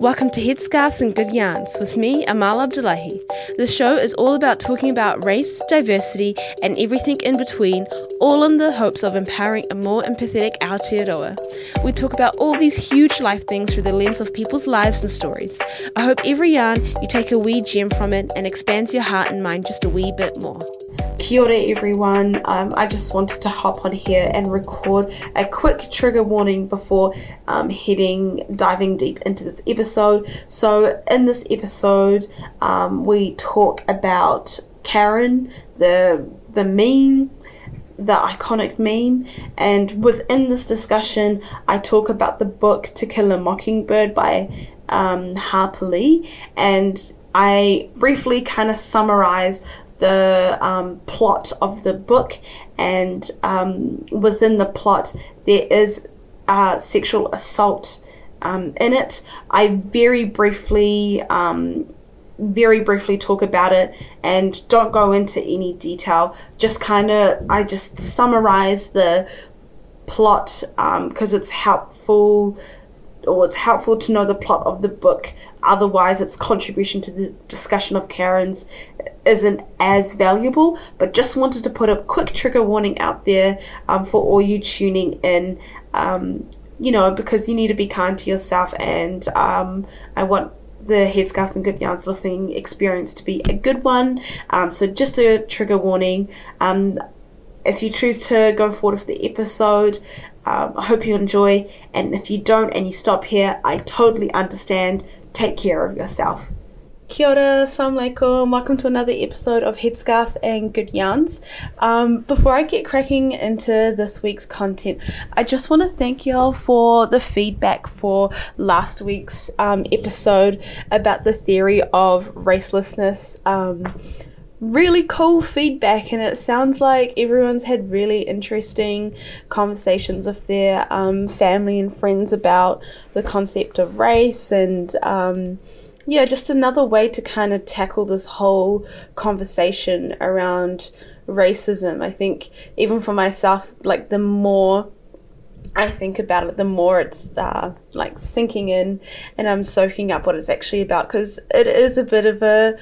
Welcome to Headscarves and Good Yarns with me, Amal Abdullahi. The show is all about talking about race, diversity, and everything in between, all in the hopes of empowering a more empathetic Aotearoa. We talk about all these huge life things through the lens of people's lives and stories. I hope every yarn you take a wee gem from it and expands your heart and mind just a wee bit more. Kia ora everyone. Um, I just wanted to hop on here and record a quick trigger warning before um, heading diving deep into this episode. So, in this episode, um, we talk about Karen, the the meme, the iconic meme, and within this discussion, I talk about the book To Kill a Mockingbird by um, Harper Lee, and I briefly kind of summarize the um, plot of the book, and um, within the plot, there is uh, sexual assault um, in it. I very briefly. Um, very briefly talk about it and don't go into any detail just kind of i just summarize the plot because um, it's helpful or it's helpful to know the plot of the book. Otherwise, its contribution to the discussion of Karen's isn't as valuable. But just wanted to put a quick trigger warning out there um, for all you tuning in. Um, you know, because you need to be kind to yourself, and um, I want the Headscarves and Good Yarns listening experience to be a good one. Um, so, just a trigger warning. Um, if you choose to go forward with the episode, um, I hope you enjoy. And if you don't and you stop here, I totally understand. Take care of yourself. Kia ora, alaikum. Welcome to another episode of Headscarves and Good Yarns. Um, before I get cracking into this week's content, I just want to thank y'all for the feedback for last week's um, episode about the theory of racelessness. Um, really cool feedback, and it sounds like everyone's had really interesting conversations with their um, family and friends about the concept of race and. Um, yeah, just another way to kind of tackle this whole conversation around racism. I think even for myself, like the more I think about it, the more it's uh, like sinking in and I'm soaking up what it's actually about because it is a bit of a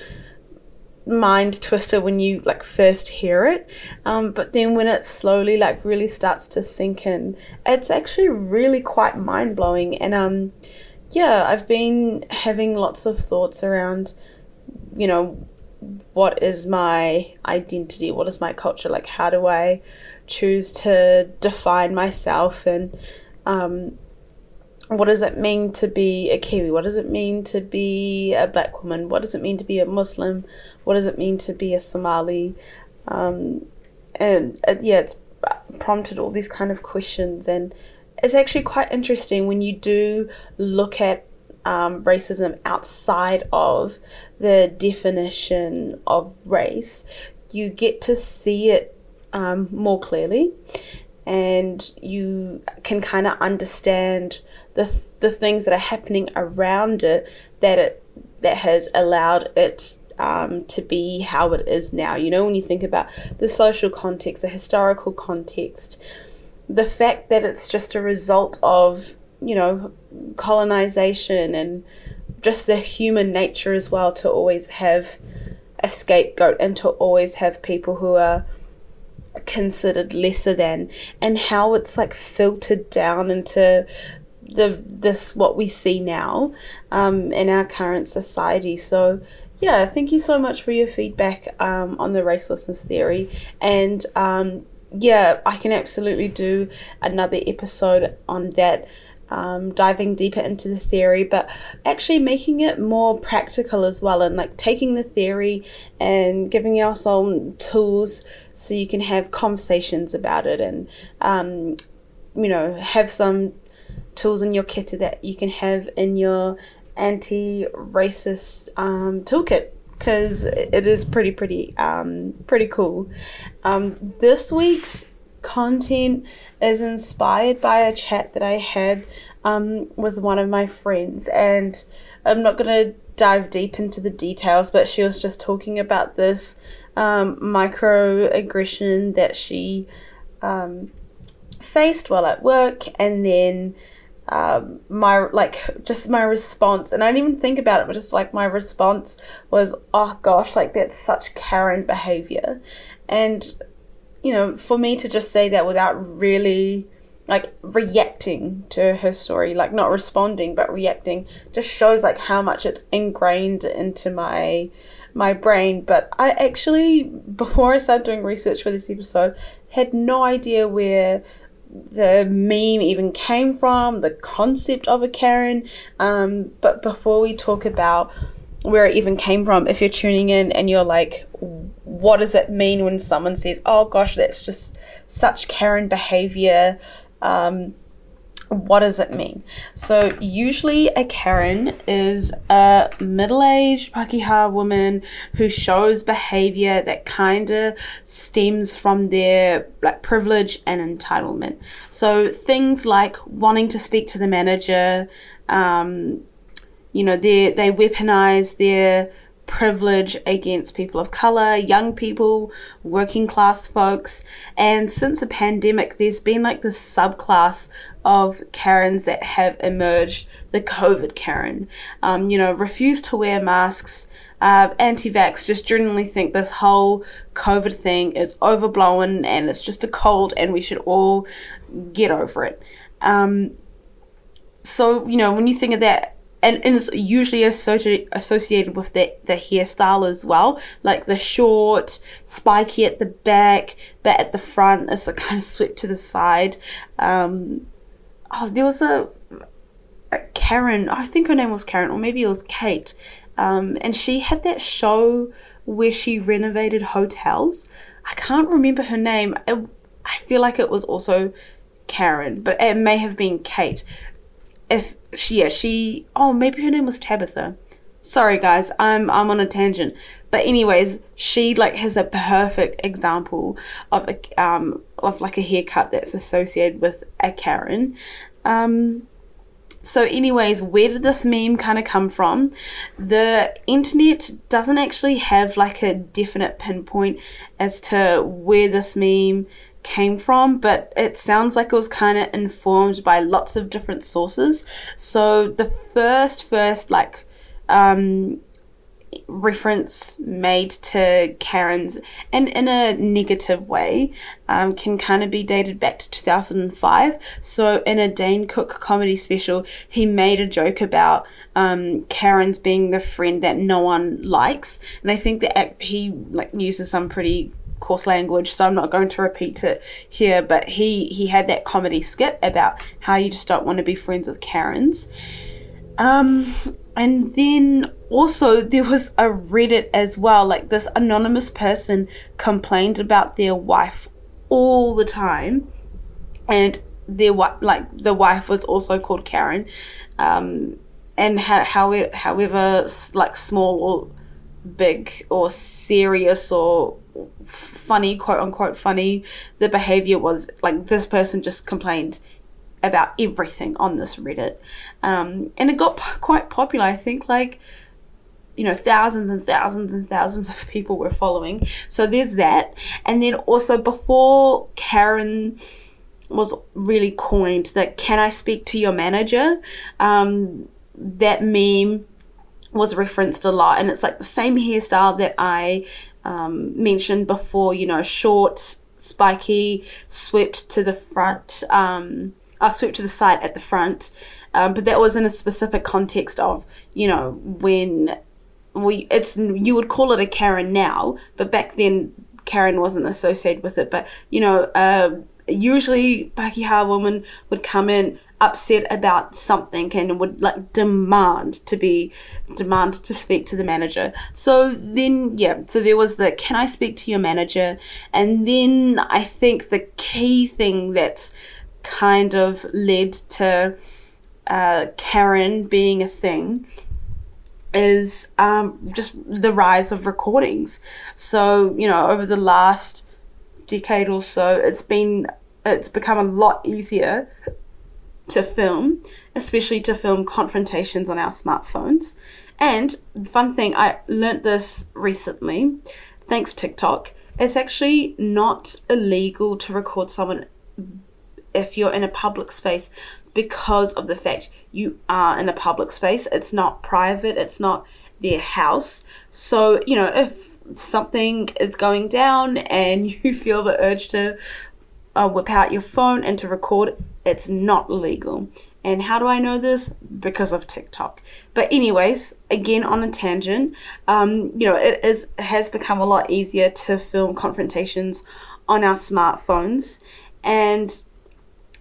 mind twister when you like first hear it um, but then when it slowly like really starts to sink in it's actually really quite mind-blowing and um yeah i've been having lots of thoughts around you know what is my identity what is my culture like how do i choose to define myself and um, what does it mean to be a Kiwi? What does it mean to be a black woman? What does it mean to be a Muslim? What does it mean to be a Somali? Um, and uh, yeah, it's prompted all these kind of questions, and it's actually quite interesting when you do look at um, racism outside of the definition of race. You get to see it um, more clearly and you can kind of understand the the things that are happening around it that it that has allowed it um, to be how it is now. You know, when you think about the social context, the historical context, the fact that it's just a result of you know colonization and just the human nature as well to always have a scapegoat and to always have people who are considered lesser than and how it's like filtered down into the this what we see now um, in our current society. So yeah thank you so much for your feedback um, on the racelessness theory. And um, yeah i can absolutely do another episode on that um, diving deeper into the theory, but actually making it more practical as well, and like taking the theory and giving yourself tools so you can have conversations about it and um, you know have some tools in your kit that you can have in your anti-racist um, toolkit because it is pretty pretty um, pretty cool. Um, this week's content is inspired by a chat that I had um, with one of my friends, and I'm not gonna dive deep into the details, but she was just talking about this um, microaggression that she um, faced while at work, and then um, my like just my response, and I didn't even think about it, but just like my response was, "Oh gosh, like that's such Karen behavior," and you know, for me to just say that without really like reacting to her story, like not responding but reacting, just shows like how much it's ingrained into my my brain. But I actually, before I started doing research for this episode, had no idea where the meme even came from, the concept of a Karen. Um, but before we talk about where it even came from, if you're tuning in and you're like, what does it mean when someone says, oh gosh, that's just such Karen behavior? Um, what does it mean? So, usually, a Karen is a middle aged Pakeha woman who shows behavior that kind of stems from their like privilege and entitlement. So, things like wanting to speak to the manager, um, you know, they they weaponize their privilege against people of color, young people, working class folks. And since the pandemic, there's been like this subclass of Karens that have emerged the COVID Karen. Um, you know, refuse to wear masks. Uh, anti-vax just generally think this whole COVID thing is overblown and it's just a cold and we should all get over it. Um, so you know when you think of that and, and it's usually associated associated with the, the hairstyle as well, like the short, spiky at the back, but at the front is a kind of swept to the side. Um, oh, there was a, a, Karen, I think her name was Karen, or maybe it was Kate, um, and she had that show where she renovated hotels. I can't remember her name. I feel like it was also Karen, but it may have been Kate. If she yeah she oh maybe her name was Tabitha. Sorry guys, I'm I'm on a tangent. But anyways, she like has a perfect example of a um of like a haircut that's associated with a Karen. Um so anyways, where did this meme kind of come from? The internet doesn't actually have like a definite pinpoint as to where this meme came from, but it sounds like it was kind of informed by lots of different sources. So the first, first like um, reference made to Karen's, and in a negative way, um, can kind of be dated back to 2005. So in a Dane Cook comedy special, he made a joke about um, Karen's being the friend that no one likes, and I think that he like uses some pretty coarse language, so I'm not going to repeat it here. But he he had that comedy skit about how you just don't want to be friends with Karens. Um, and then also there was a Reddit as well. Like this anonymous person complained about their wife all the time, and their like the wife was also called Karen. Um, and how, how however like small or big or serious or funny, quote unquote funny, the behavior was like this person just complained about everything on this Reddit. Um, and it got p- quite popular. I think like, you know, thousands and thousands and thousands of people were following. So there's that. And then also before Karen was really coined, that can I speak to your manager? Um, that meme was referenced a lot and it's like the same hairstyle that I um, mentioned before, you know, short, spiky, swept to the front, um, uh, swept to the site at the front. Um, but that was in a specific context of, you know, when we, it's, you would call it a Karen now, but back then Karen wasn't associated with it. But, you know, uh, usually Pakeha woman would come in upset about something and would like demand to be demand to speak to the manager. So then yeah, so there was the can I speak to your manager? And then I think the key thing that's kind of led to uh, Karen being a thing is um, just the rise of recordings. So, you know, over the last decade or so, it's been it's become a lot easier to film, especially to film confrontations on our smartphones. And fun thing, I learnt this recently, thanks TikTok. it's actually not illegal to record someone if you're in a public space because of the fact you are in a public space. It's not private, it's not their house. So, you know, if something is going down and you feel the urge to uh, whip out your phone and to record, it's not legal. And how do I know this? Because of TikTok. But anyways, again on a tangent, um, you know, it is has become a lot easier to film confrontations on our smartphones, and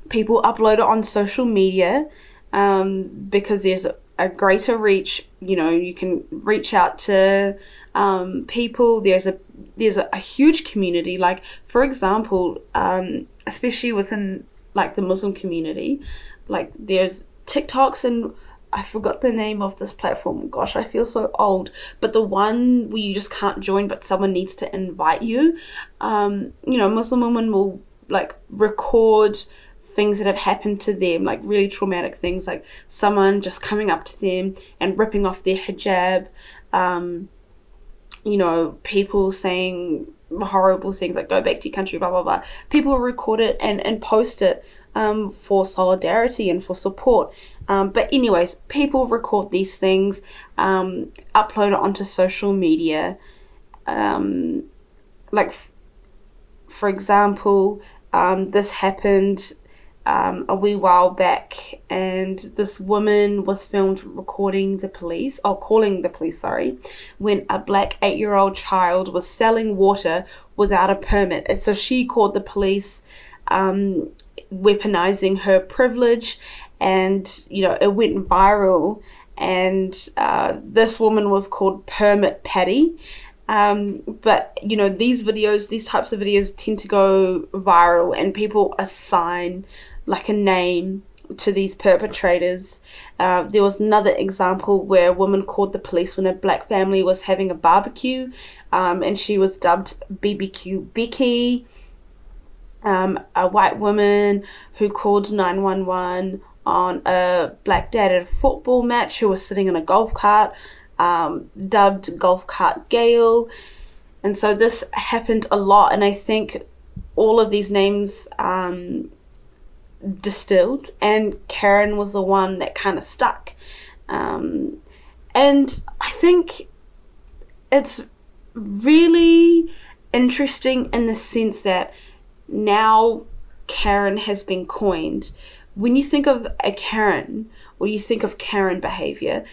people upload it on social media um, because there's a, a, greater reach. You know, you can reach out to um, people. There's a there's a, a, huge community. Like for example, um, especially within like the Muslim community, like there's TikToks and I forgot the name of this platform. Gosh, I feel so old. But the one where you just can't join, but someone needs to invite you. Um, you know, Muslim women will like record things that have happened to them, like really traumatic things, like someone just coming up to them and ripping off their hijab. Um, you know, people saying horrible things like "go back to your country," blah blah blah. People record it and and post it um, for solidarity and for support. Um, but, anyways, people record these things, um, upload it onto social media. Um, like, f- for example, um, this happened um, a wee while back, and this woman was filmed recording the police, or calling the police, sorry, when a black eight year old child was selling water without a permit. And so she called the police. Um, weaponizing her privilege, and you know it went viral. And uh, this woman was called Permit Patty. Um, but you know these videos, these types of videos tend to go viral, and people assign like a name to these perpetrators. Uh, there was another example where a woman called the police when a black family was having a barbecue, um, and she was dubbed BBQ Becky um, a white woman who called 911 on a black dad at a football match who was sitting in a golf cart, um, dubbed Golf Cart Gail. And so this happened a lot, and I think all of these names um, distilled, and Karen was the one that kind of stuck. Um, and I think it's really interesting in the sense that now Karen has been coined. When you think of a Karen or you think of Karen behavior,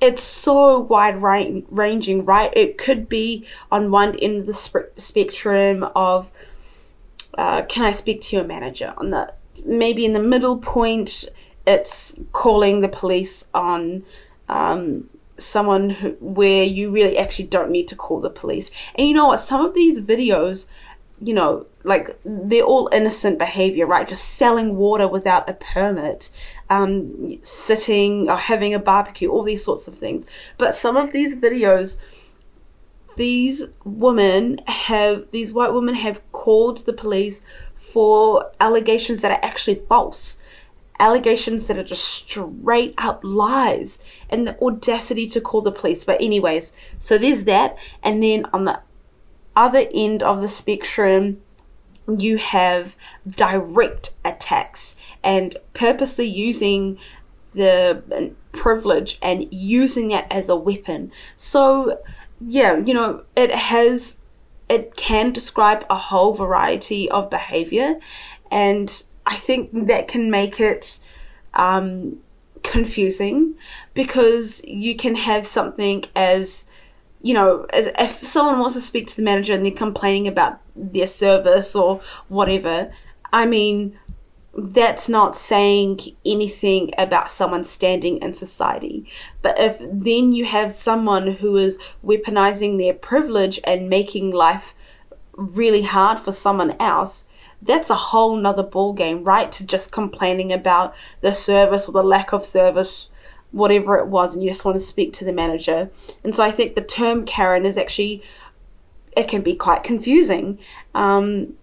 it's so wide ranging, right? It could be on one end of the spectrum of uh, can I speak to your manager? On the maybe in the middle point, it's calling the police on um, someone who, where you really actually don't need to call the police. And you know what? Some of these videos you know, like they're all innocent behavior, right? Just selling water without a permit, um, sitting or having a barbecue, all these sorts of things. But some of these videos, these women have, these white women have called the police for allegations that are actually false. Allegations that are just straight up lies and the audacity to call the police. But, anyways, so there's that. And then on the other end of the spectrum, you have direct attacks and purposely using the privilege and using that as a weapon. So, yeah, you know, it has, it can describe a whole variety of behavior, and I think that can make it um, confusing because you can have something as you know, as if someone wants to speak to the manager and they're complaining about their service or whatever, I mean, that's not saying anything about someone standing in society. But if then you have someone who is weaponizing their privilege and making life really hard for someone else, that's a whole nother ball game, right? To just complaining about the service or the lack of service whatever it was and you just want to speak to the manager. And so I think the term Karen is actually, it can be quite confusing. Um,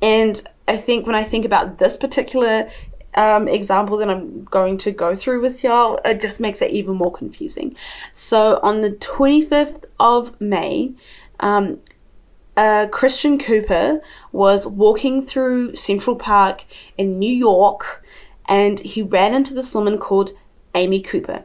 and I think when I think about this particular um, example that I'm going to go through with y'all, it just makes it even more confusing. So on the 25th of May, um, uh, Christian Cooper was walking through Central Park in New York and he ran into this woman called Amy Cooper.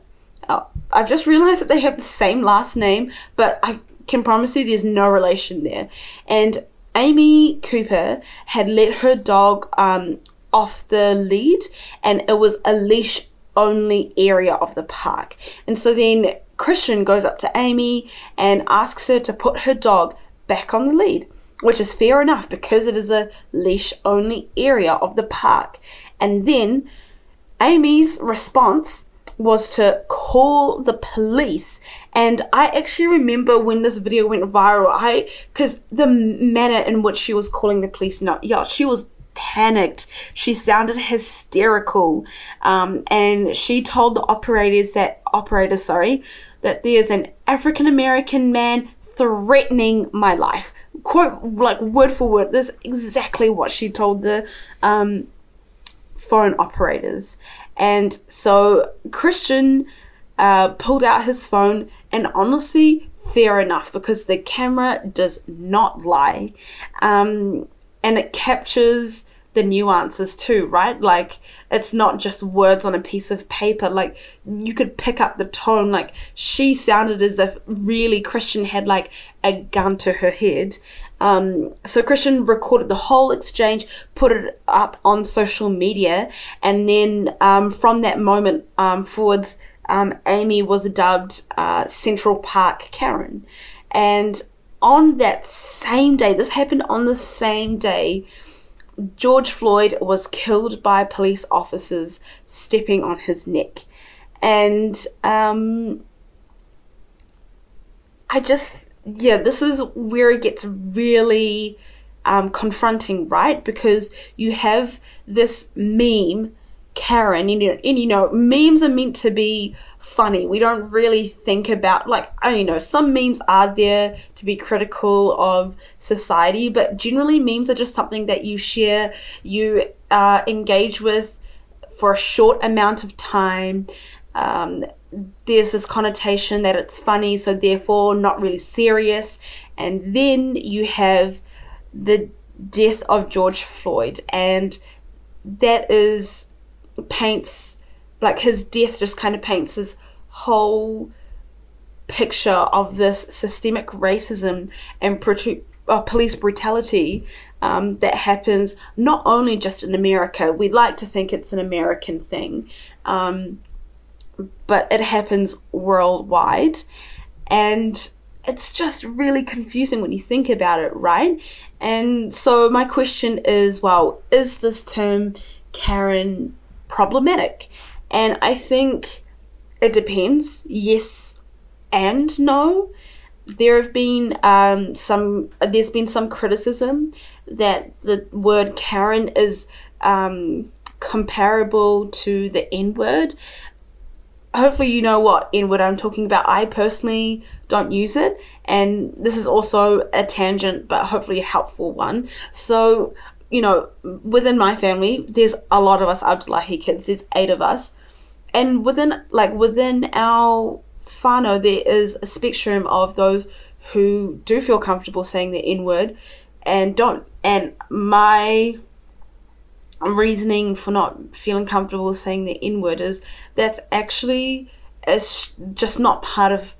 Uh, I've just realized that they have the same last name, but I can promise you there's no relation there. And Amy Cooper had let her dog um, off the lead, and it was a leash only area of the park. And so then Christian goes up to Amy and asks her to put her dog back on the lead, which is fair enough because it is a leash only area of the park. And then Amy's response was to call the police. And i actually remember when this video went viral i because the manner in which she was calling the police you know yeah she was panicked. She sounded hysterical. Um, and she told the operators that operators sorry that there's an african american man threatening my life. Quote like word for word this is exactly what she told the um, phone operators and so Christian uh, pulled out his phone, and honestly, fair enough because the camera does not lie. Um, and it captures the nuances too, right? Like it's not just words on a piece of paper. Like you could pick up the tone. Like she sounded as if really Christian had like a gun to her head. Um, so Christian recorded the whole exchange, put it up on social media, and then um, from that moment um, forwards, um, Amy was dubbed uh, Central Park Karen. And on that same day, this happened on the same day, George Floyd was killed by police officers stepping on his neck. And um, I just yeah, this is where it gets really um, confronting, right? Because you have this meme, Karen, and, and you know, memes are meant to be funny. We don't really think about, like, I you know, some memes are there to be critical of society, but generally, memes are just something that you share, you uh, engage with for a short amount of time. Um, there's this connotation that it's funny, so therefore not really serious. And then you have the death of George Floyd, and that is paints like his death just kind of paints this whole picture of this systemic racism and uh, police brutality um, that happens not only just in America. We'd like to think it's an American thing. Um, but it happens worldwide. And it's just really confusing when you think about it, right? And so my question is well, is this term Karen problematic? And I think it depends, yes and no. There have been um, some, there's been some criticism that the word Karen is um, comparable to the N word, hopefully you know what in what I'm talking about. I personally don't use it, and this is also a tangent, but hopefully a helpful one. So, you know, within my family, there's a lot of us Abdullahi kids. There's eight of us, and within like within our Fano, there is a spectrum of those who do feel comfortable saying the N word and don't. And my reasoning for not feeling comfortable saying the N word is that's actually is just not part of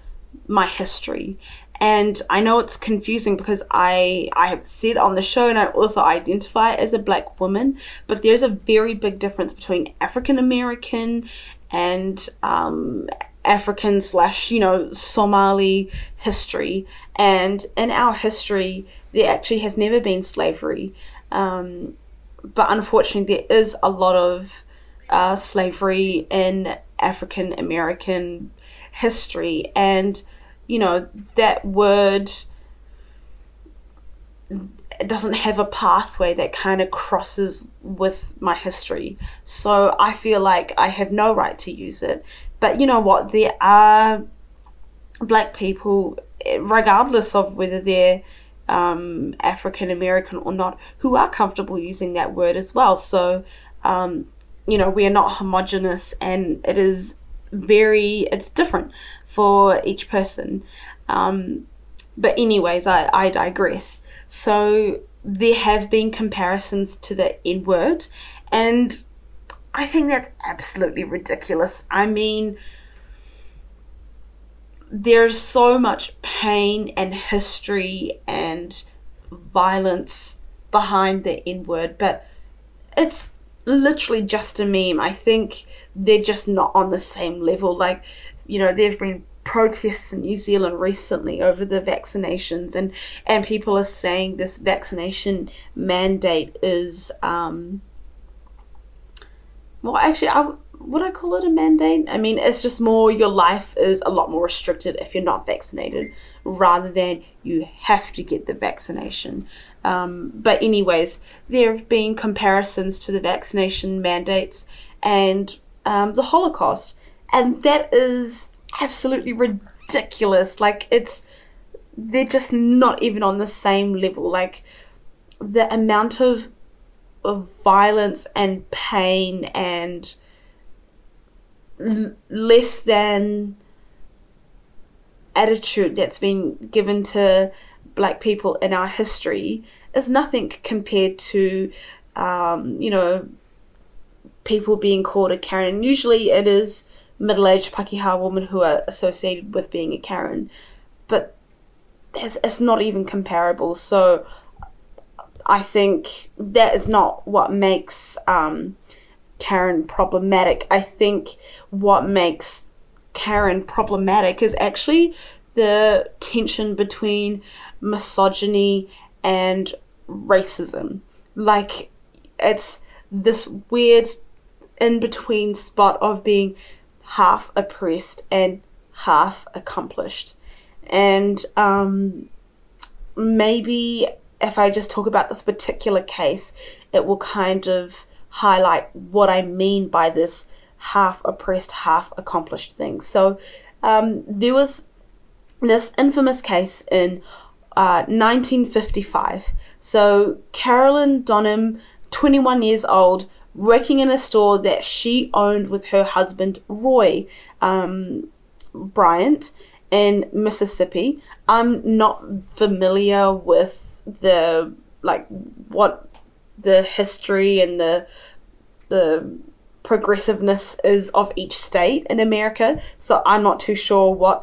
my history. And I know it's confusing because I I have said on the show and I also identify as a black woman, but there's a very big difference between African American and um, African slash you know Somali history. And in our history, there actually has never been slavery. Um, but unfortunately, there is a lot of uh, slavery in African American history, and you know that word doesn't have a pathway that kind of crosses with my history. So I feel like I have no right to use it. But you know what? There are black people, regardless of whether they're um, African American or not who are comfortable using that word as well. So, um, you know, we are not homogenous and it is very, it's different for each person. Um, but, anyways, I, I digress. So there have been comparisons to the N word, and I think that's absolutely ridiculous. I mean, there's so much pain and history and violence behind the N word, but it's literally just a meme. I think they're just not on the same level. Like, you know, there have been protests in New Zealand recently over the vaccinations, and and people are saying this vaccination mandate is um, well, actually, I would I call it a mandate? I mean, it's just more your life is a lot more restricted if you're not vaccinated, rather than you have to get the vaccination. Um, but anyways, there have been comparisons to the vaccination mandates and um, the Holocaust, and that is absolutely ridiculous. Like it's they're just not even on the same level. Like the amount of of violence and pain and l- less than attitude that's been given to black people in our history is nothing compared to um, you know people being called a Karen. Usually it is middle aged Pakeha women who are associated with being a Karen, but it's, it's not even comparable. So I think that is not what makes um, Karen problematic. I think what makes Karen problematic is actually the tension between misogyny and racism. Like, it's this weird in between spot of being half oppressed and half accomplished. And um, maybe if I just talk about this particular case, it will kind of highlight what I mean by this half oppressed, half accomplished thing. So um, there was this infamous case in uh, 1955. So Carolyn Donham, 21 years old, working in a store that she owned with her husband Roy um, Bryant in Mississippi. I'm not familiar with the like what the history and the the progressiveness is of each state in America, so I'm not too sure what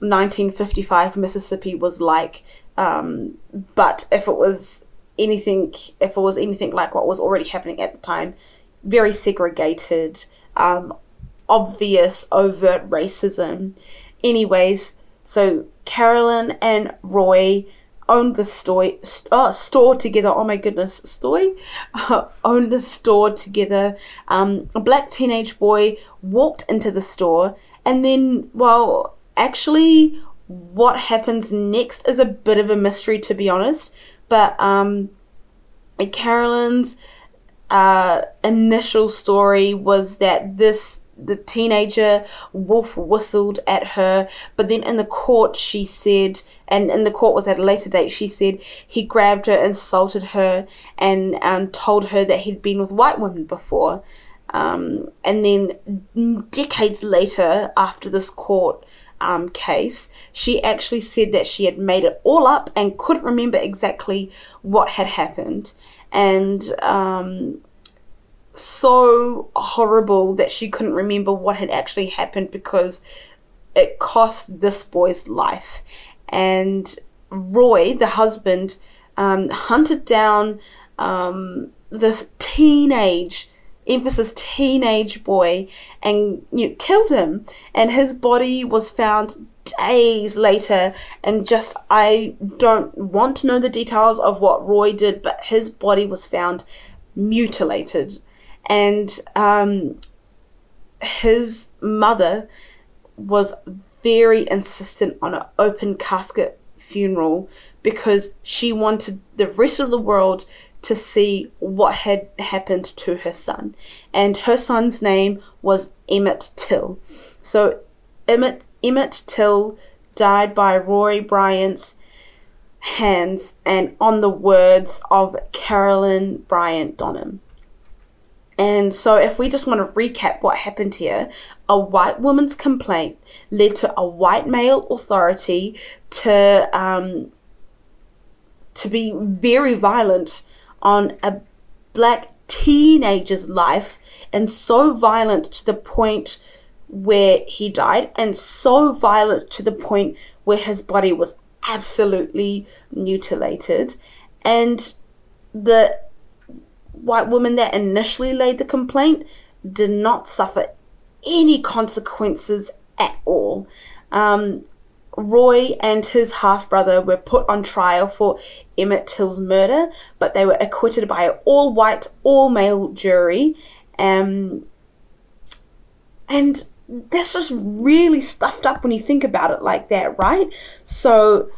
1955 Mississippi was like. Um, but if it was anything, if it was anything like what was already happening at the time, very segregated, um, obvious, overt racism. Anyways, so Carolyn and Roy owned the store, uh, store together. Oh my goodness, story uh, owned the store together. Um, a black teenage boy walked into the store, and then, well, actually, what happens next is a bit of a mystery, to be honest. But um, Carolyn's uh, initial story was that this the teenager wolf whistled at her but then in the court she said and in the court was at a later date she said he grabbed her insulted her and um, told her that he'd been with white women before. Um, and then decades later after this court um, case she actually said that she had made it all up and couldn't remember exactly what had happened. And um, so horrible that she couldn't remember what had actually happened because it cost this boy's life. And Roy, the husband, um, hunted down um, this teenage, emphasis teenage boy, and you know, killed him. And his body was found days later and just I don't want to know the details of what Roy did, but his body was found mutilated, and um, his mother was very insistent on an open casket funeral because she wanted the rest of the world to see what had happened to her son. And her son's name was Emmett Till. So Emmett Emmett Till died by Roy Bryant's hands and on the words of Carolyn Bryant Donham. And so, if we just want to recap what happened here, a white woman's complaint led to a white male authority to um, to be very violent on a black teenager's life and so violent to the point where he died and so violent to the point where his body was absolutely mutilated. And the white woman that initially laid the complaint did not suffer any consequences at all. Um, Roy and his half brother were put on trial for Emmett Till's murder, but they were acquitted by an all white, all male jury. Um, and that's just really stuffed up when you think about it like that, right? So,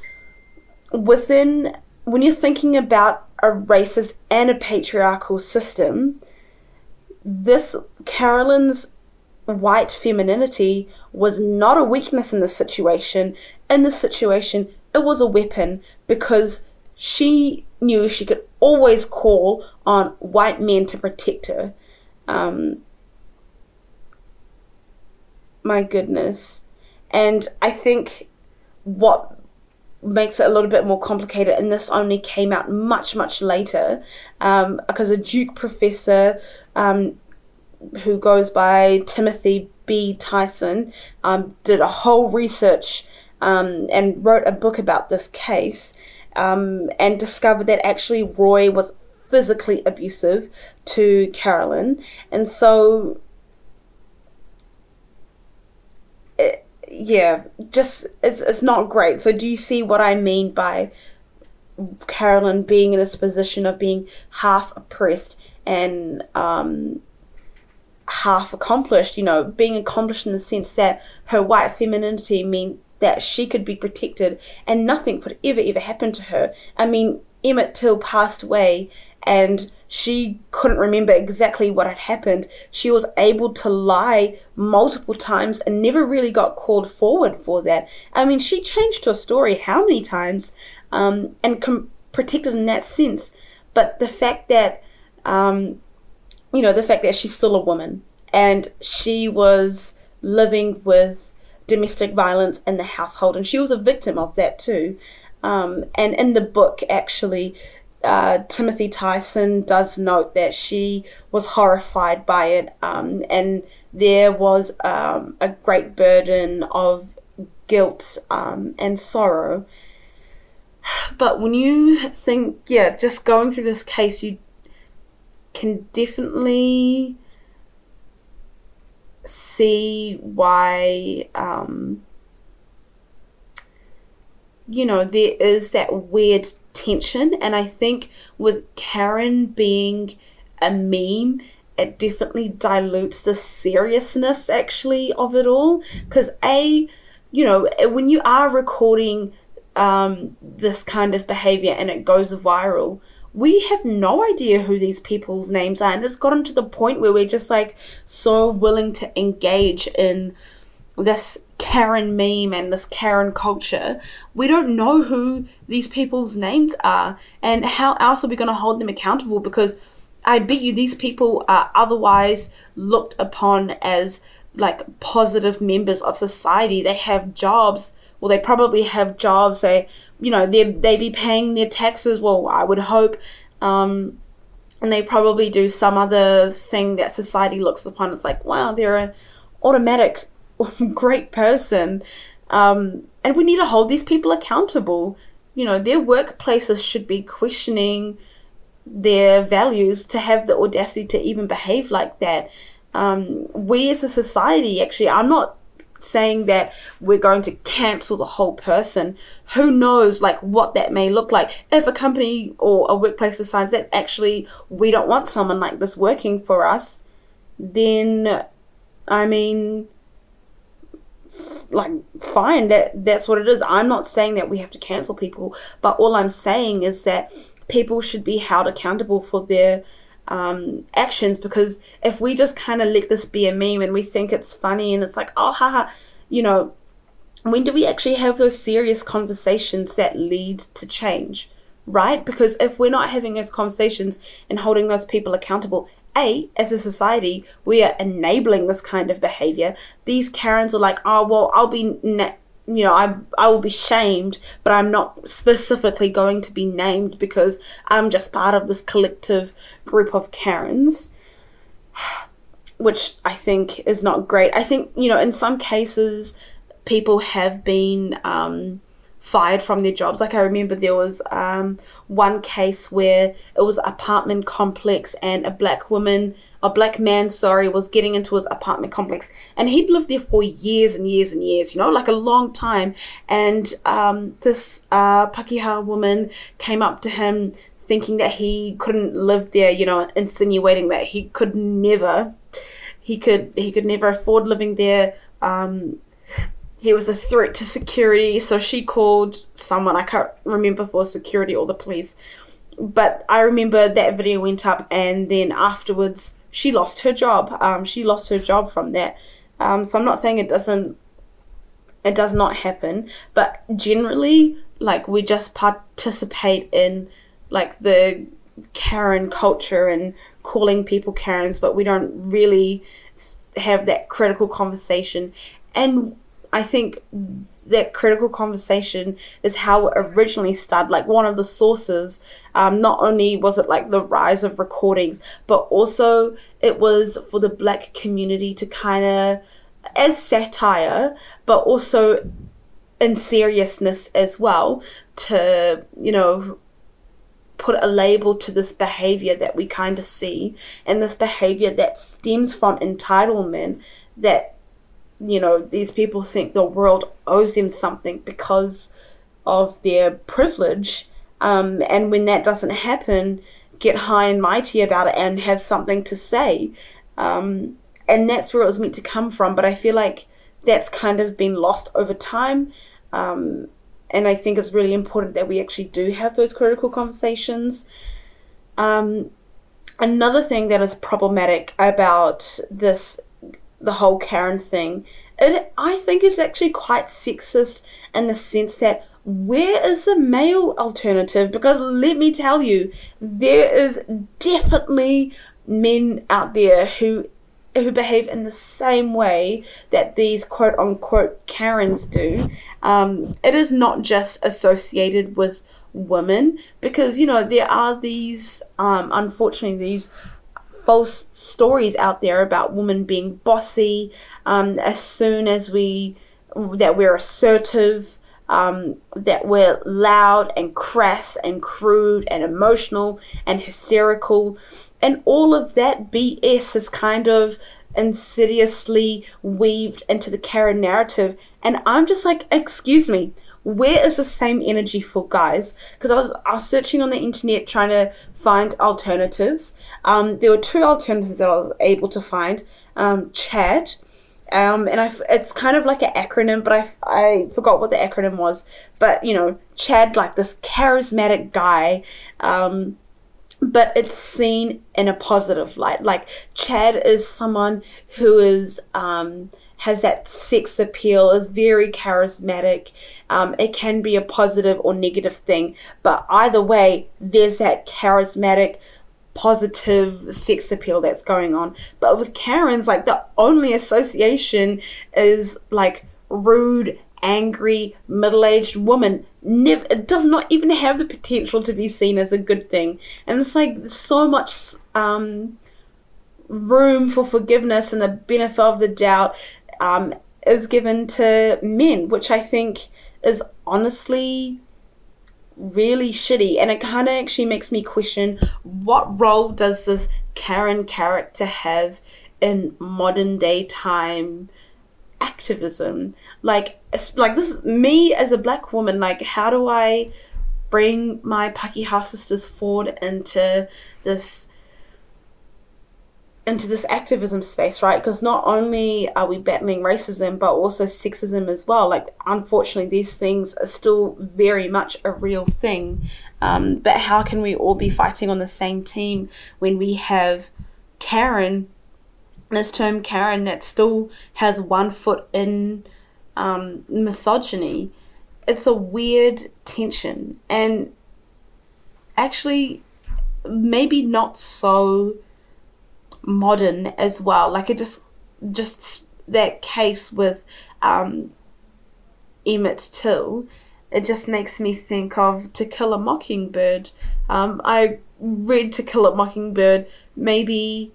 within, when you're thinking about a racist and a patriarchal system, this Carolyn's white femininity was not a weakness in this situation. In this situation, it was a weapon because she knew she could always call on white men to protect her. Um, my goodness. And I think what makes it a little bit more complicated, and this only came out much, much later, um, because a Duke professor um, who goes by Timothy B. Tyson um, did a whole research um, and wrote a book about this case um, and discovered that actually Roy was physically abusive to Carolyn. And so yeah, just it's it's not great. So do you see what I mean by Carolyn being in this position of being half oppressed and um, half accomplished? You know, being accomplished in the sense that her white femininity mean that she could be protected and nothing could ever ever happen to her. I mean, Emmett Till passed away and she couldn't remember exactly what had happened. She was able to lie multiple times and never really got called forward for that. I mean, she changed her story how many times um, and com- protected in that sense. But the fact that, um, you know, the fact that she's still a woman and she was living with domestic violence in the household and she was a victim of that too. Um, and in the book, actually, uh, Timothy Tyson does note that she was horrified by it, um, and there was um, a great burden of guilt um, and sorrow. But when you think, yeah, just going through this case, you can definitely see why, um, you know, there is that weird tension. And I think with Karen being a meme, it definitely dilutes the seriousness actually of it all. Because, A, you know, when you are recording um, this kind of behavior and it goes viral, we have no idea who these people's names are. And it's gotten to the point where we're just like so willing to engage in this Karen meme and this Karen culture, we don't know who these people's names are and how else are we going to hold them accountable because I bet you these people are otherwise looked upon as like positive members of society. They have jobs. Well, they probably have jobs. They, you know, they they be paying their taxes. Well, I would hope, um, and they probably do some other thing that society looks upon. It's like, wow, they're an automatic great person. Um, and we need to hold these people accountable. You know, their workplaces should be questioning their values to have the audacity to even behave like that. Um, we as a society, actually, I'm not saying that we're going to cancel the whole person. Who knows, like, what that may look like. If a company or a workplace decides that actually we don't want someone like this working for us, then, I mean, like fine that that's what it is. I'm not saying that we have to cancel people but all i'm saying is that people should be held accountable for their um, actions because if we just kind of let this be a meme and we think it's funny and it's like oh haha you know when do we actually have those serious conversations that lead to change right? Because if we're not having those conversations and holding those people accountable a, as a society, we are enabling this kind of behavior. These Karens are like, oh, well, I'll be, you know, I I will be shamed, but I'm not specifically going to be named because I'm just part of this collective group of Karens, which I think is not great. I think you know, in some cases, people have been um, fired from their jobs. Like I remember there was um, one case where it was apartment complex and a black woman a black man, sorry, was getting into his apartment complex, and he'd lived there for years and years and years, you know, like a long time. And um, this uh, Pakeha woman came up to him thinking that he couldn't live there, you know, insinuating that he could never, he could, he could never afford living there. Um, he was a threat to security, so she called someone I can't remember for security or the police. But I remember that video went up, and then afterwards, she lost her job. Um, she lost her job from that. Um, so I'm not saying it doesn't, it does not happen, but generally, like we just participate in like the Karen culture and calling people Karens, but we don't really have that critical conversation. And I think that critical conversation is how it originally started. Like one of the sources, um, not only was it like the rise of recordings, but also it was for the black community to kind of, as satire, but also in seriousness as well, to, you know, put a label to this behavior that we kind of see and this behavior that stems from entitlement that you know, these people think the world owes them something because of their privilege. Um, and when that doesn't happen, get high and mighty about it and have something to say. Um, and that's where it was meant to come from. But I feel like that's kind of been lost over time. Um, and I think it's really important that we actually do have those critical conversations. Um, another thing that is problematic about this the whole Karen thing, it I think is actually quite sexist in the sense that where is the male alternative? Because let me tell you, there is definitely men out there who who behave in the same way that these quote unquote Karens do. Um, it is not just associated with women because you know there are these um, unfortunately these false stories out there about women being bossy um, as soon as we that we're assertive um, that we're loud and crass and crude and emotional and hysterical. And all of that bs is kind of insidiously weaved into the Karen narrative. And i'm just like excuse me where is the same energy for guys? Because I was, I was searching on the internet trying to find alternatives. Um, there were two alternatives that I was able to find. Um, CHAD, um, and I, it's kind of like an acronym, but I, I forgot what the acronym was. But you know, Chad, like this charismatic guy, um, but it's seen in a positive light. Like Chad is someone who is um, has that sex appeal, is very charismatic. Um, it can be a positive or negative thing, but either way, there's that charismatic, positive sex appeal that's going on. But with Karen's, like the only association is like rude, angry, middle aged woman. Never, it does not even have the potential to be seen as a good thing. And it's like so much um, room for forgiveness and the benefit of the doubt um, is given to men, which I think is honestly really shitty. And it kind of actually makes me question what role does this Karen character have in modern day time activism? Like, like this, me as a black woman, like, how do I bring my Pakeha sisters forward into this into this activism space, right? Because not only are we battling racism, but also sexism as well. Like, unfortunately, these things are still very much a real thing. Um, but how can we all be fighting on the same team when we have Karen, this term Karen, that still has one foot in um, misogyny? It's a weird tension. And actually, maybe not so modern as well. Like it just just that case with um, Emmett Till, it just makes me think of To Kill a Mockingbird. Um, I read To Kill a Mockingbird maybe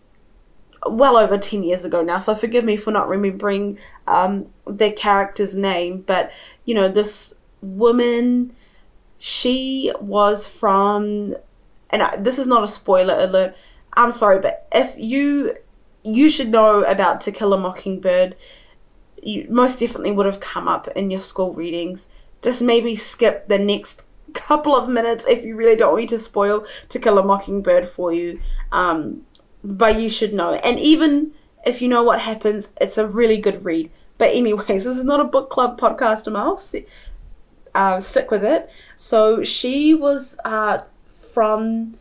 well over 10 years ago now, so forgive me for not remembering um, character's name, but you know, this woman, she was from, and I, this is not a spoiler alert, I'm sorry, but if you, you should know about To Kill a Mockingbird, you most definitely would have come up in your school readings. Just maybe skip the next couple of minutes if you really don't want me to spoil To Kill a Mockingbird for you. Um, but you should know. And even if you know what happens, it's a really good read. But anyways, this is not a book club podcast, Amal. Uh, stick with it. So she was uh, from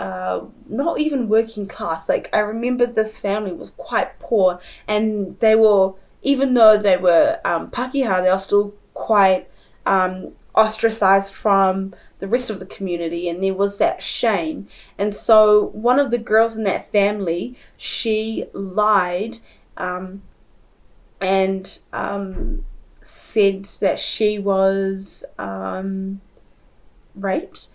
uh, not even working class. Like I remember this family was quite poor, and they were even though they were um, Pakeha, they were still quite um, ostracized from the rest of the community and there was that shame and so one of the girls in that family she lied um, and um, said that she was um, raped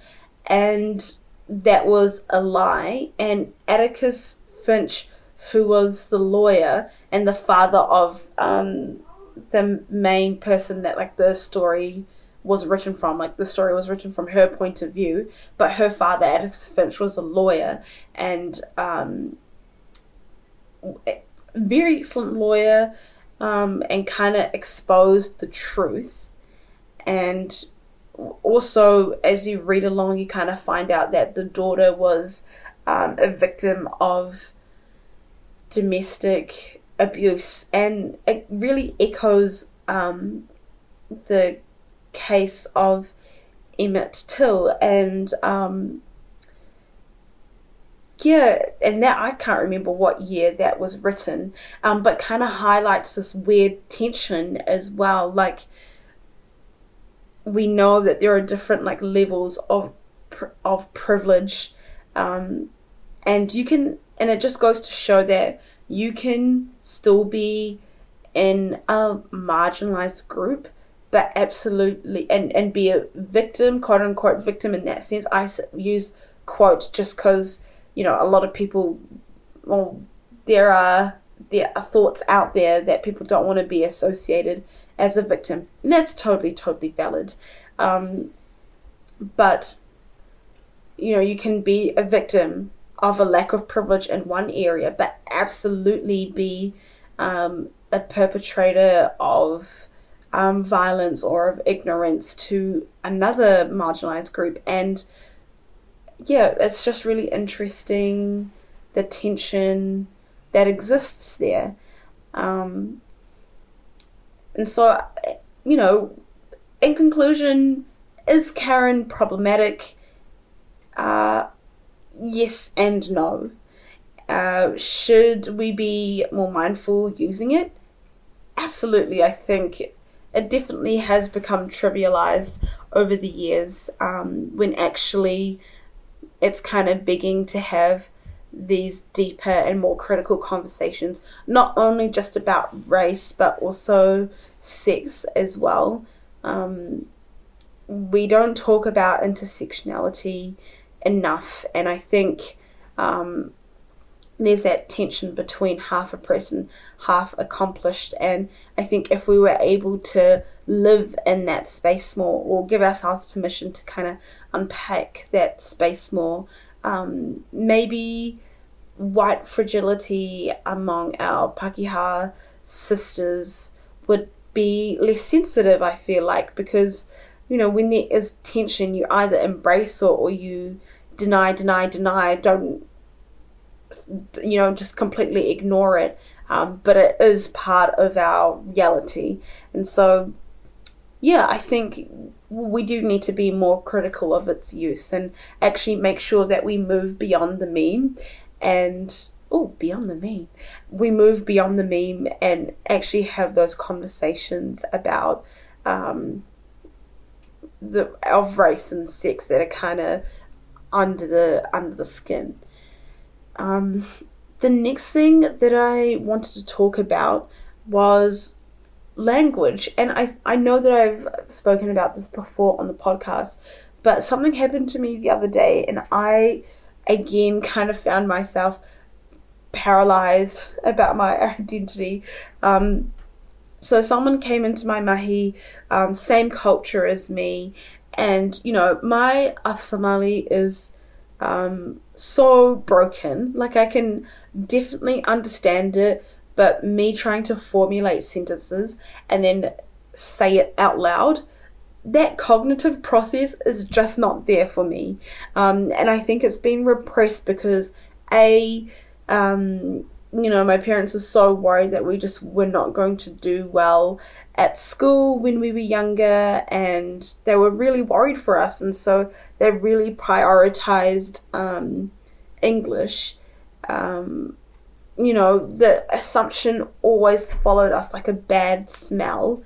and that was a lie and atticus finch who was the lawyer and the father of um, the main person that like the story was written from. Like the story was written from her point of view, but her father, Atticus Finch, was a lawyer and um, very excellent lawyer, um, and kind of exposed the truth. And also, as you read along, you kind of find out that the daughter was um, a victim of domestic abuse, and it really echoes um, the case of Emmett Till and um, yeah, and that I can't remember what year that was written, um, but kind of highlights this weird tension as well. Like we know that there are different like levels of of privilege, um, and you can, and it just goes to show that you can still be in a marginalized group but absolutely and and be a victim quote unquote victim in that sense. I use quote just because you know a lot of people well there are there are thoughts out there that people don't want to be associated as a victim and that's totally totally valid um, but you know you can be a victim of a lack of privilege in one area but absolutely be um, a perpetrator of um, violence or of ignorance to another marginalized group. And yeah, it's just really interesting the tension that exists there. Um, and so, you know, in conclusion, is Karen problematic? Uh, yes and no. Uh, should we be more mindful using it? Absolutely. I think it definitely has become trivialized over the years um, when actually it's kind of begging to have these deeper and more critical conversations, not only just about race but also sex as well. Um, we don't talk about intersectionality enough, and I think um, there's that tension between half oppressed and half accomplished. And I think if we were able to live in that space more or give ourselves permission to kind of unpack that space more, um, maybe white fragility among our Pakeha sisters would be less sensitive, I feel like, because, you know, when there is tension, you either embrace or, or you deny, deny, deny, don't you know, just completely ignore it. Um, but it is part of our reality. And so, yeah, I think we do need to be more critical of its use and actually make sure that we move beyond the meme and oh beyond the meme we move beyond the meme and actually have those conversations about um, the of race and sex that are kind of under the under the skin um, the next thing that I wanted to talk about was language. And I I know that I've spoken about this before on the podcast, but something happened to me the other day, and I again kind of found myself paralyzed about my identity. Um, so someone came into my mahi, um, same culture as me, and you know my Afsomali is um, so broken. Like I can definitely understand it, but me trying to formulate sentences and then say it out loud, that cognitive process is just not there for me. Um, and I think it's been repressed because a um, you know, my parents were so worried that we just were not going to do well at school when we were younger, and they were really worried for us, and so they really prioritized um, English. Um, you know, the assumption always followed us like a bad smell.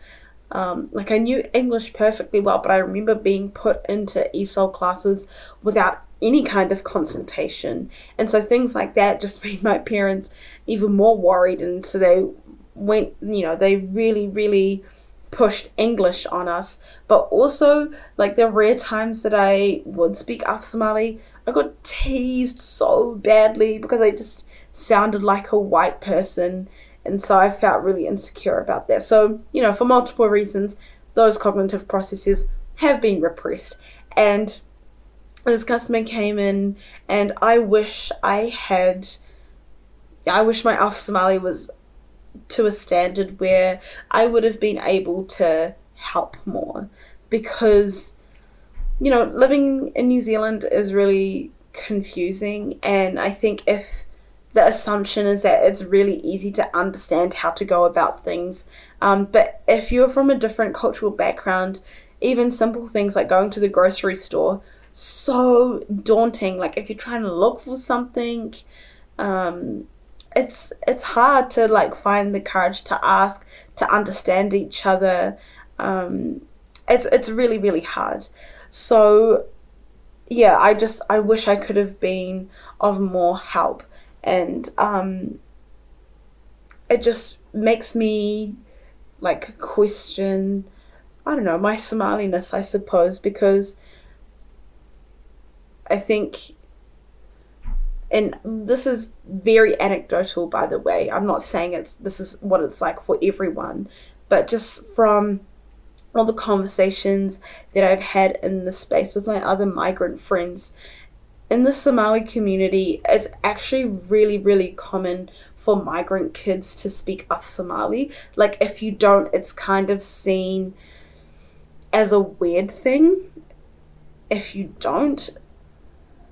Um, like I knew English perfectly well, but I remember being put into ESOL classes without any kind of consultation. And so things like that just made my parents even more worried. And so they went, you know, they really, really pushed English on us. But also, like the rare times that I would speak Afsomali, I got teased so badly because I just sounded like a white person. And so I felt really insecure about that. So, you know, for multiple reasons, those cognitive processes have been repressed. And this customer came in and I wish I had I wish my Afsomali was to a standard where I would have been able to help more. Because you know living in New Zealand is really confusing and I think if the assumption is that it's really easy to understand how to go about things um, but if you're from a different cultural background even simple things like going to the grocery store so daunting. Like if you're trying to look for something, um, it's it's hard to like find the courage to ask, to understand each other. Um, it's it's really really hard. So yeah, I just I wish I could have been of more help, and um, it just makes me like question. I don't know my Somaliness, I suppose, because I think, and this is very anecdotal, by the way. I'm not saying it's this is what it's like for everyone, but just from all the conversations that I've had in the space with my other migrant friends in the Somali community, it's actually really, really common for migrant kids to speak Af Somali. Like, if you don't, it's kind of seen as a weird thing. If you don't,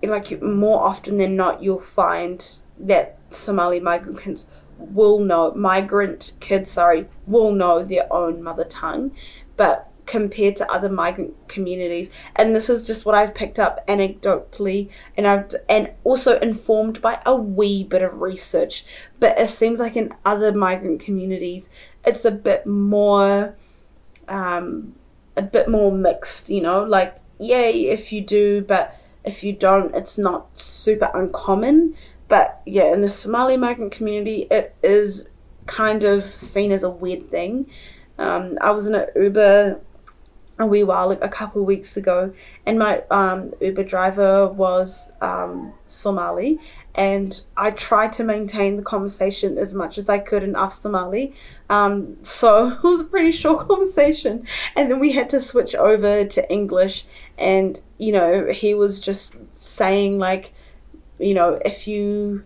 like more often than not, you'll find that Somali migrants will know migrant kids, sorry, will know their own mother tongue, but compared to other migrant communities, and this is just what I've picked up anecdotally, and I've and also informed by a wee bit of research. But it seems like in other migrant communities, it's a bit more, um, a bit more mixed. You know, like yay if you do, but if you don't, it's not super uncommon. But yeah, in the Somali migrant community, it is kind of seen as a weird thing. Um, I was in an Uber a wee while, like a couple of weeks ago, and my um, Uber driver was um, Somali, and I tried to maintain the conversation as much as I could in Af Somali. Um, so it was a pretty short conversation, and then we had to switch over to English, and you know he was just saying like, you know, if you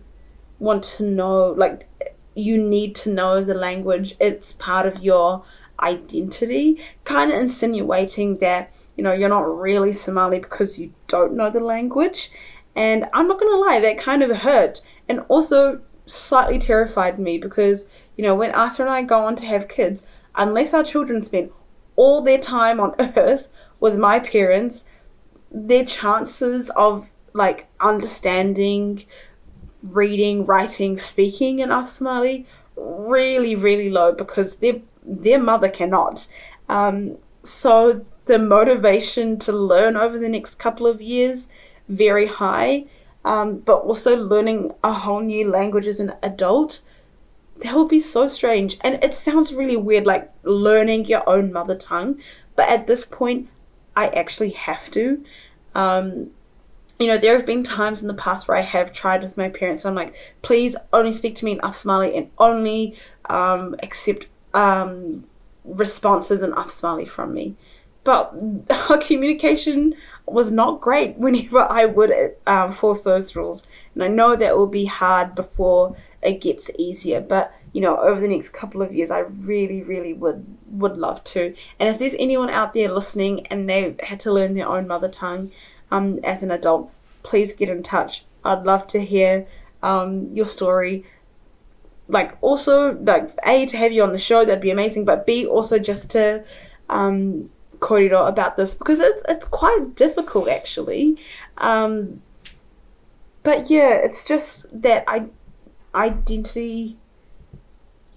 want to know, like, you need to know the language. It's part of your identity, kind of insinuating that you know you're not really Somali because you don't know the language. And I'm not gonna lie, that kind of hurt and also slightly terrified me because you know when Arthur and I go on to have kids, unless our children spend all their time on earth with my parents, their chances of like understanding, reading, writing, speaking in Somali really, really low because they're their mother cannot. Um, so the motivation to learn over the next couple of years very high, um, but also learning a whole new language as an adult that would be so strange. And it sounds really weird, like learning your own mother tongue. But at this point, I actually have to. Um, you know, there have been times in the past where I have tried with my parents. I'm like, please only speak to me in Afsomali and only um, accept um, responses in Afsomali from me. But our communication was not great whenever I would um, force those rules. And I know that will be hard before it gets easier. But you know, over the next couple of years, I really, really would would love to. And if there's anyone out there listening and they've had to learn their own mother tongue um, as an adult, please get in touch. I'd love to hear um, your story. Like also, like a to have you on the show, that'd be amazing. But b also just to um, korero about this because it's it's quite difficult actually. Um, but yeah, it's just that I identity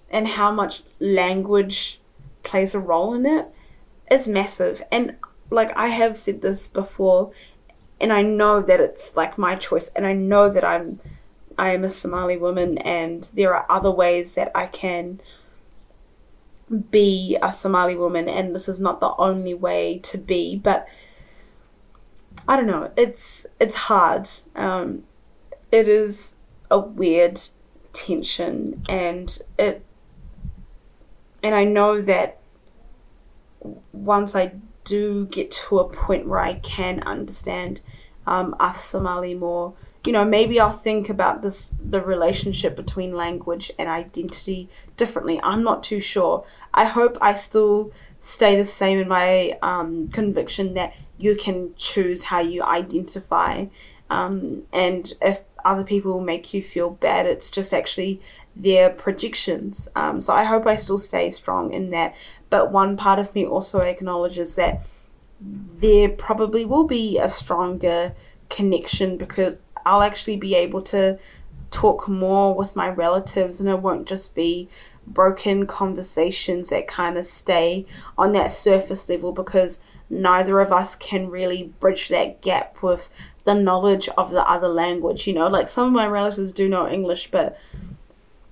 and how much language plays a role in it is massive. And like I have said this before, and I know that it's like my choice, and I know that I'm I am a Somali woman, and there are other ways that I can be a Somali woman, and this is not the only way to be, but I don't know. It's it's hard. Um, it is a weird tension, and it and I know that once I do get to a point where I can understand um, Afsomali more, you know, maybe I'll think about this the relationship between language and identity differently. I'm not too sure. I hope I still stay the same in my um, conviction that you can choose how you identify, um, and if other people make you feel bad, it's just actually their projections. Um, so I hope I still stay strong in that. But one part of me also acknowledges that there probably will be a stronger connection because I'll actually be able to talk more with my relatives and it won't just be broken conversations that kind of stay on that surface level because neither of us can really bridge that gap with the knowledge of the other language. You know, like some of my relatives do know English, but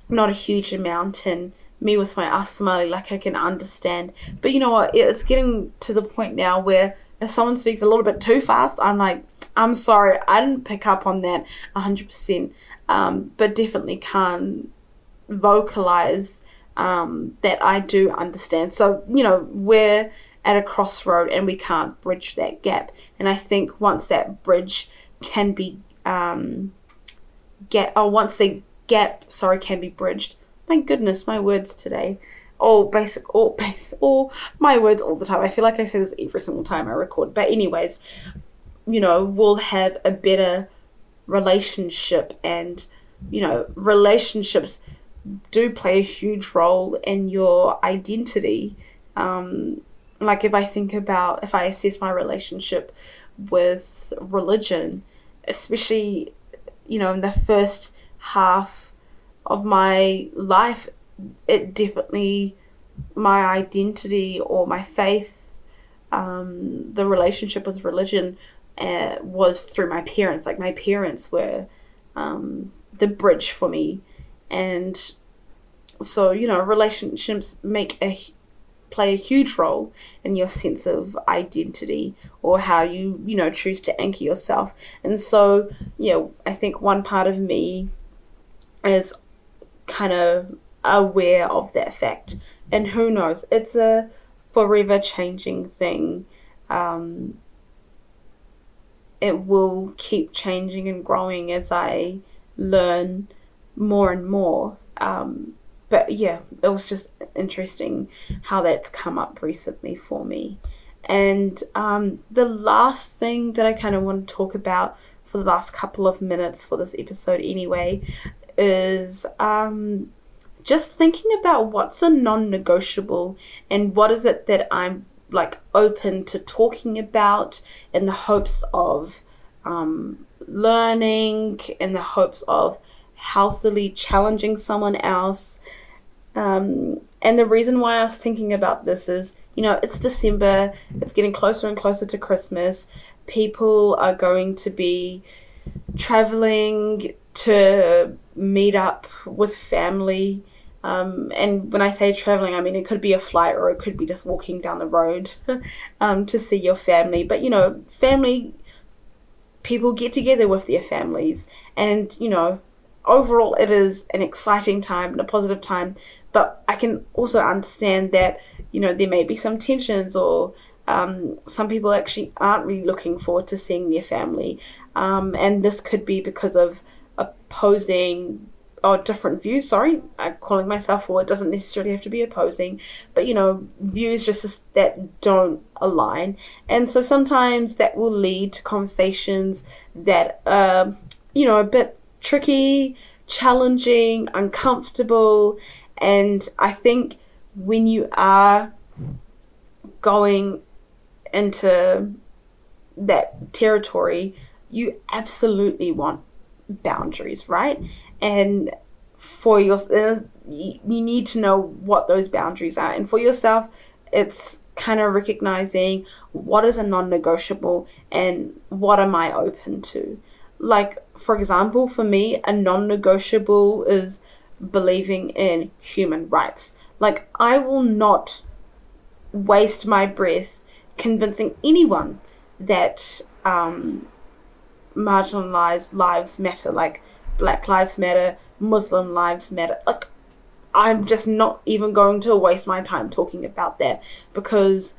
not a huge amount and me with my Afsomali, like I can understand. But you know what? It's getting to the point now where if someone speaks a little bit too fast, I'm like, I'm sorry, I didn't pick up on that 100%, um, but definitely can't vocalize um, that I do understand. So, you know, we're at a crossroad and we can't bridge that gap. And I think once that bridge can be um, get, oh, once the gap, sorry, can be bridged. My goodness, my words today. All basic, all basic, all my words all the time. I feel like I say this every single time I record. But anyways, you know, we'll have a better relationship and, you know, relationships do play a huge role in your identity. Um, like if I think about, if I assess my relationship with religion, especially, you know, in the first half of my life, it definitely my identity or my faith, um, the relationship with religion uh, was through my parents. Like my parents were um, the bridge for me, and so you know relationships make a play a huge role in your sense of identity or how you you know choose to anchor yourself and so you know i think one part of me is kind of aware of that fact. And who knows, it's a forever changing thing. Um, it will keep changing and growing as I learn more and more. Um, but yeah, it was just interesting how that's come up recently for me. And um, the last thing that I kind of want to talk about for the last couple of minutes for this episode, anyway, is um, just thinking about what's a non negotiable and what is it that I'm like open to talking about in the hopes of um, learning, in the hopes of healthily challenging someone else. Um, and the reason why I was thinking about this is, you know, it's December, it's getting closer and closer to Christmas. People are going to be traveling to meet up with family Um, and when I say traveling, I mean it could be a flight or it could be just walking down the road um, to see your family. But you know, family people get together with their families, and you know, overall it is an exciting time and a positive time. But I can also understand that you know there may be some tensions or um, some people actually aren't really looking forward to seeing their family, um, and this could be because of opposing or different views. Sorry, I'm calling myself for it doesn't necessarily have to be opposing, but you know, views just that don't align, and so sometimes that will lead to conversations that are, you know, a bit tricky, challenging, uncomfortable, and I think when you are going into that territory, you absolutely want boundaries, right? And for your, you need to know what those boundaries are. And for yourself, it's kind of recognizing what is a non negotiable and what am I open to. Like, for example, for me, a non negotiable is believing in human rights. Like, I will not waste my breath convincing anyone that um, marginalized lives matter, like Black Lives Matter, Muslim Lives Matter. Like, I'm just not even going to waste my time talking about that because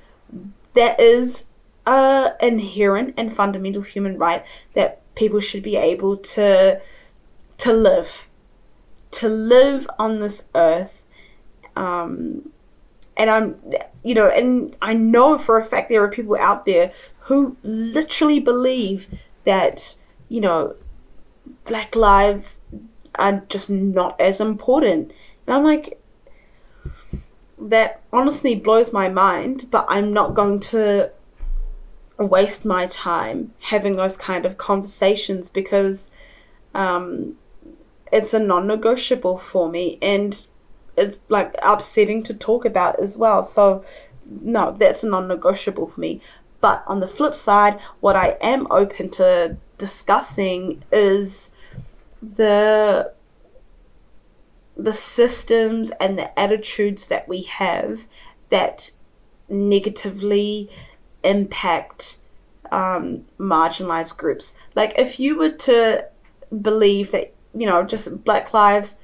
that is a inherent and fundamental human right that people should be able to to live to live on this earth um, and I'm you know and I know for a fact there are people out there who literally believe that you know black lives are just not as important. And I'm like that honestly blows my mind but I'm not going to waste my time having those kind of conversations because um, it's a non-negotiable for me and it's like upsetting to talk about as well. So no that's a non-negotiable for me. But on the flip side what i am open to discussing is the the systems and the attitudes that we have that negatively impact um, marginalized groups. Like, if you were to believe that, you know, just Black Lives,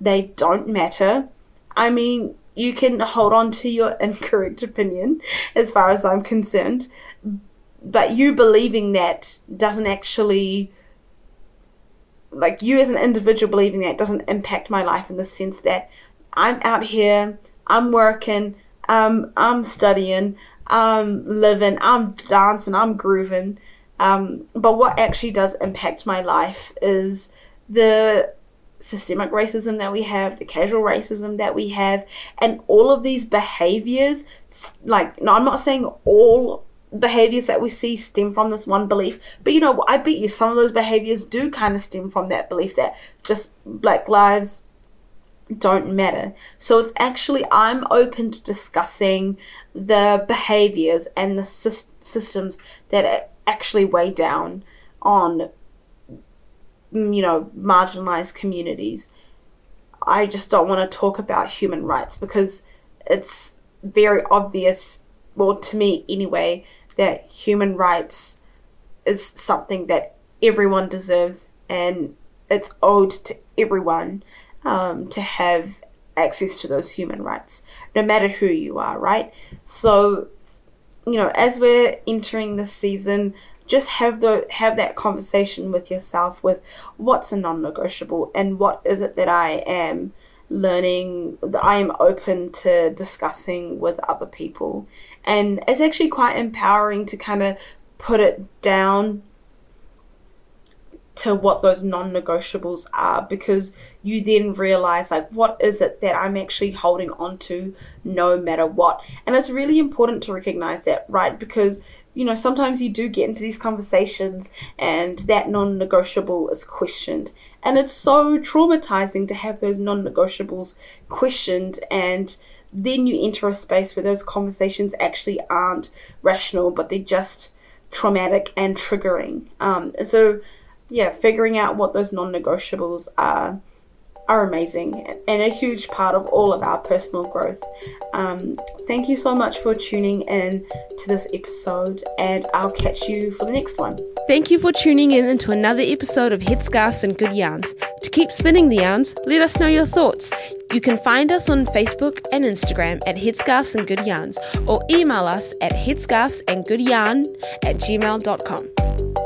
they don't matter, I mean, you can hold on to your incorrect opinion as far as I'm concerned. But you believing that doesn't actually like you as an individual believing that doesn't impact my life in the sense that I'm out here, I'm working, um, I'm studying, I'm living, I'm dancing, I'm grooving. Um, but what actually does impact my life is the systemic racism that we have, the casual racism that we have, and all of these behaviors. Like, no, I'm not saying all behaviors that we see stem from this one belief. But you know, I bet you some of those behaviors do kind of stem from that belief that just black lives don't matter. So it's actually, I'm open to discussing the behaviors and the sy- systems that actually weigh down on, mm, you know, marginalized communities. I just don't want to talk about human rights because it's very obvious, well, to me anyway, that human rights is something that everyone deserves and it's owed to everyone um, to have access to those human rights, no matter who you are, right? So, you know, as we're entering this season, just have the have that conversation with yourself with what's a non-negotiable and what is it that I am learning that I am open to discussing with other people. And it's actually quite empowering to kind of put it down to what those non-negotiables are because you then realize like what is it that I'm actually holding on to no matter what. And it's really important to recognize that, right? Because you know, sometimes you do get into these conversations and that non negotiable is questioned. And it's so traumatizing to have those non negotiables questioned and then you enter a space where those conversations actually aren't rational, but they're just traumatic and triggering. Um, and so, yeah, figuring out what those non negotiables are are amazing and a huge part of all of our personal growth. Um, thank you so much for tuning in to this episode, and I'll catch you for the next one. Thank you for tuning in into another episode of Headscarves and Good Yarns. To keep spinning the yarns, let us know your thoughts. You can find us on Facebook and Instagram at Headscarves and Good Yarns or email us at headscarvesandgoodyarn at gmail.com.